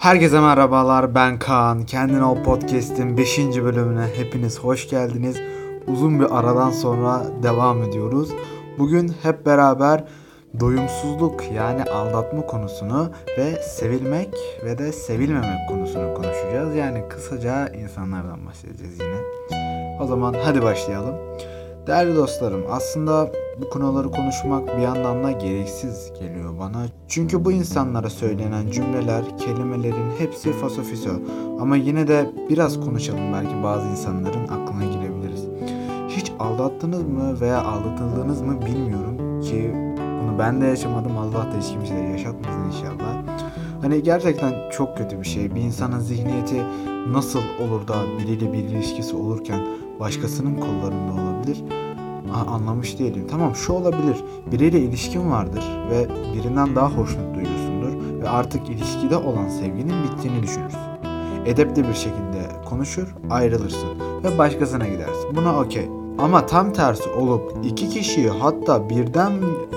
Herkese merhabalar ben Kaan. Kendin Ol Podcast'in 5. bölümüne hepiniz hoş geldiniz. Uzun bir aradan sonra devam ediyoruz. Bugün hep beraber doyumsuzluk yani aldatma konusunu ve sevilmek ve de sevilmemek konusunu konuşacağız. Yani kısaca insanlardan bahsedeceğiz yine. O zaman hadi başlayalım. Değerli dostlarım aslında bu konuları konuşmak bir yandan da gereksiz geliyor bana. Çünkü bu insanlara söylenen cümleler, kelimelerin hepsi fasofiso. Ama yine de biraz konuşalım belki bazı insanların aklına girebiliriz. Hiç aldattınız mı veya aldatıldınız mı bilmiyorum ki bunu ben de yaşamadım. Allah da hiç kimseye yaşatmasın inşallah. Hani gerçekten çok kötü bir şey. Bir insanın zihniyeti nasıl olur da biriyle bir ilişkisi olurken başkasının kollarında olabilir? anlamış değilim. Tamam şu olabilir. Biriyle ilişkin vardır ve birinden daha hoşnut duyuyorsundur ve artık ilişkide olan sevginin bittiğini düşünürsün. Edepli bir şekilde konuşur, ayrılırsın ve başkasına gidersin. Buna okey. Ama tam tersi olup iki kişiyi hatta birden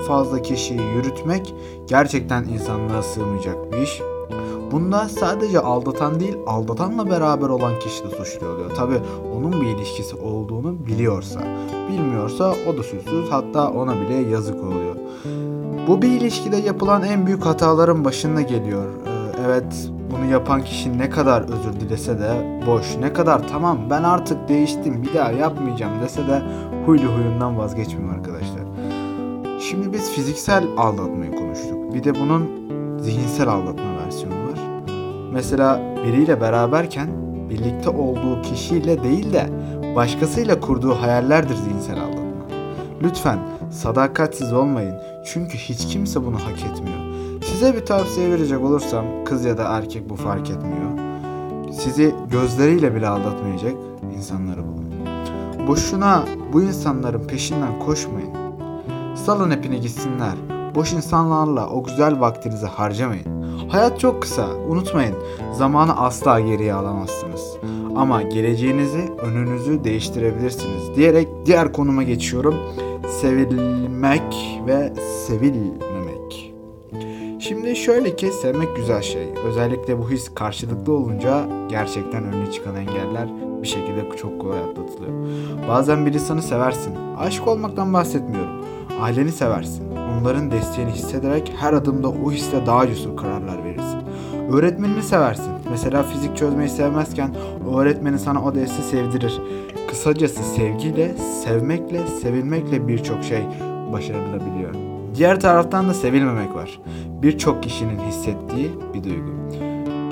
fazla kişiyi yürütmek gerçekten insanlığa sığmayacak bir iş. Bunda sadece aldatan değil, aldatanla beraber olan kişi de suçlu oluyor. Tabi onun bir ilişkisi olduğunu biliyorsa. Bilmiyorsa o da suçsuz hatta ona bile yazık oluyor. Bu bir ilişkide yapılan en büyük hataların başında geliyor. Ee, evet bunu yapan kişi ne kadar özür dilese de boş. Ne kadar tamam ben artık değiştim bir daha yapmayacağım dese de huylu huyundan vazgeçmiyor arkadaşlar. Şimdi biz fiziksel aldatmayı konuştuk. Bir de bunun zihinsel aldatma versiyonu. Mesela biriyle beraberken birlikte olduğu kişiyle değil de başkasıyla kurduğu hayallerdir zihinsel aldatma. Lütfen sadakatsiz olmayın çünkü hiç kimse bunu hak etmiyor. Size bir tavsiye verecek olursam kız ya da erkek bu fark etmiyor. Sizi gözleriyle bile aldatmayacak insanları bulun. Boşuna bu insanların peşinden koşmayın. Salın hepini gitsinler. Boş insanlarla o güzel vaktinizi harcamayın. Hayat çok kısa. Unutmayın. Zamanı asla geriye alamazsınız. Ama geleceğinizi, önünüzü değiştirebilirsiniz diyerek diğer konuma geçiyorum. Sevilmek ve sevilmemek. Şimdi şöyle ki sevmek güzel şey. Özellikle bu his karşılıklı olunca gerçekten önüne çıkan engeller bir şekilde çok kolay atlatılıyor. Bazen bir insanı seversin. Aşık olmaktan bahsetmiyorum. Aileni seversin. Onların desteğini hissederek her adımda o hisle daha cesur kararlar verirsin. Öğretmenini seversin. Mesela fizik çözmeyi sevmezken o öğretmeni sana o dersi sevdirir. Kısacası sevgiyle, sevmekle, sevilmekle birçok şey başarılabiliyor. Diğer taraftan da sevilmemek var. Birçok kişinin hissettiği bir duygu.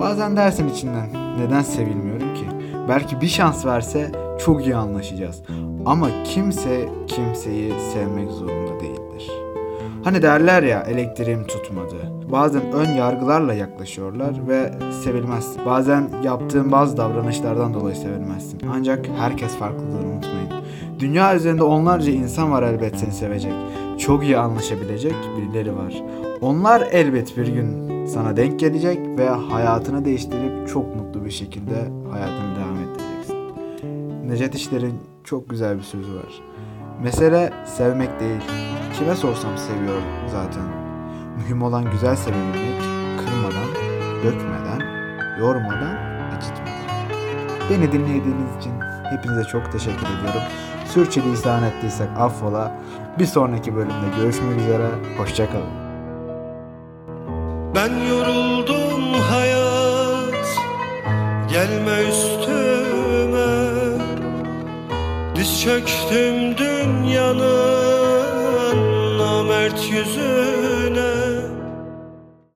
Bazen dersin içinden neden sevilmiyorum ki? Belki bir şans verse çok iyi anlaşacağız. Ama kimse kimseyi sevmek zorunda. Hani derler ya elektriğim tutmadı. Bazen ön yargılarla yaklaşıyorlar ve sevilmez. Bazen yaptığın bazı davranışlardan dolayı sevilmezsin. Ancak herkes farklıdır unutmayın. Dünya üzerinde onlarca insan var elbet seni sevecek. Çok iyi anlaşabilecek birileri var. Onlar elbet bir gün sana denk gelecek ve hayatını değiştirip çok mutlu bir şekilde hayatını devam ettireceksin. Necdet İşler'in çok güzel bir sözü var. Mesele sevmek değil. Kime sorsam seviyor zaten. Mühim olan güzel sevebilmek, kırmadan, dökmeden, yormadan, acıtmadan. Beni dinlediğiniz için hepinize çok teşekkür ediyorum. Sürçülisan ettiysek affola. Bir sonraki bölümde görüşmek üzere. Hoşçakalın. Ben yoruldum hayat Gelme üstüme Diz çöktüm dünyanın mert yüzü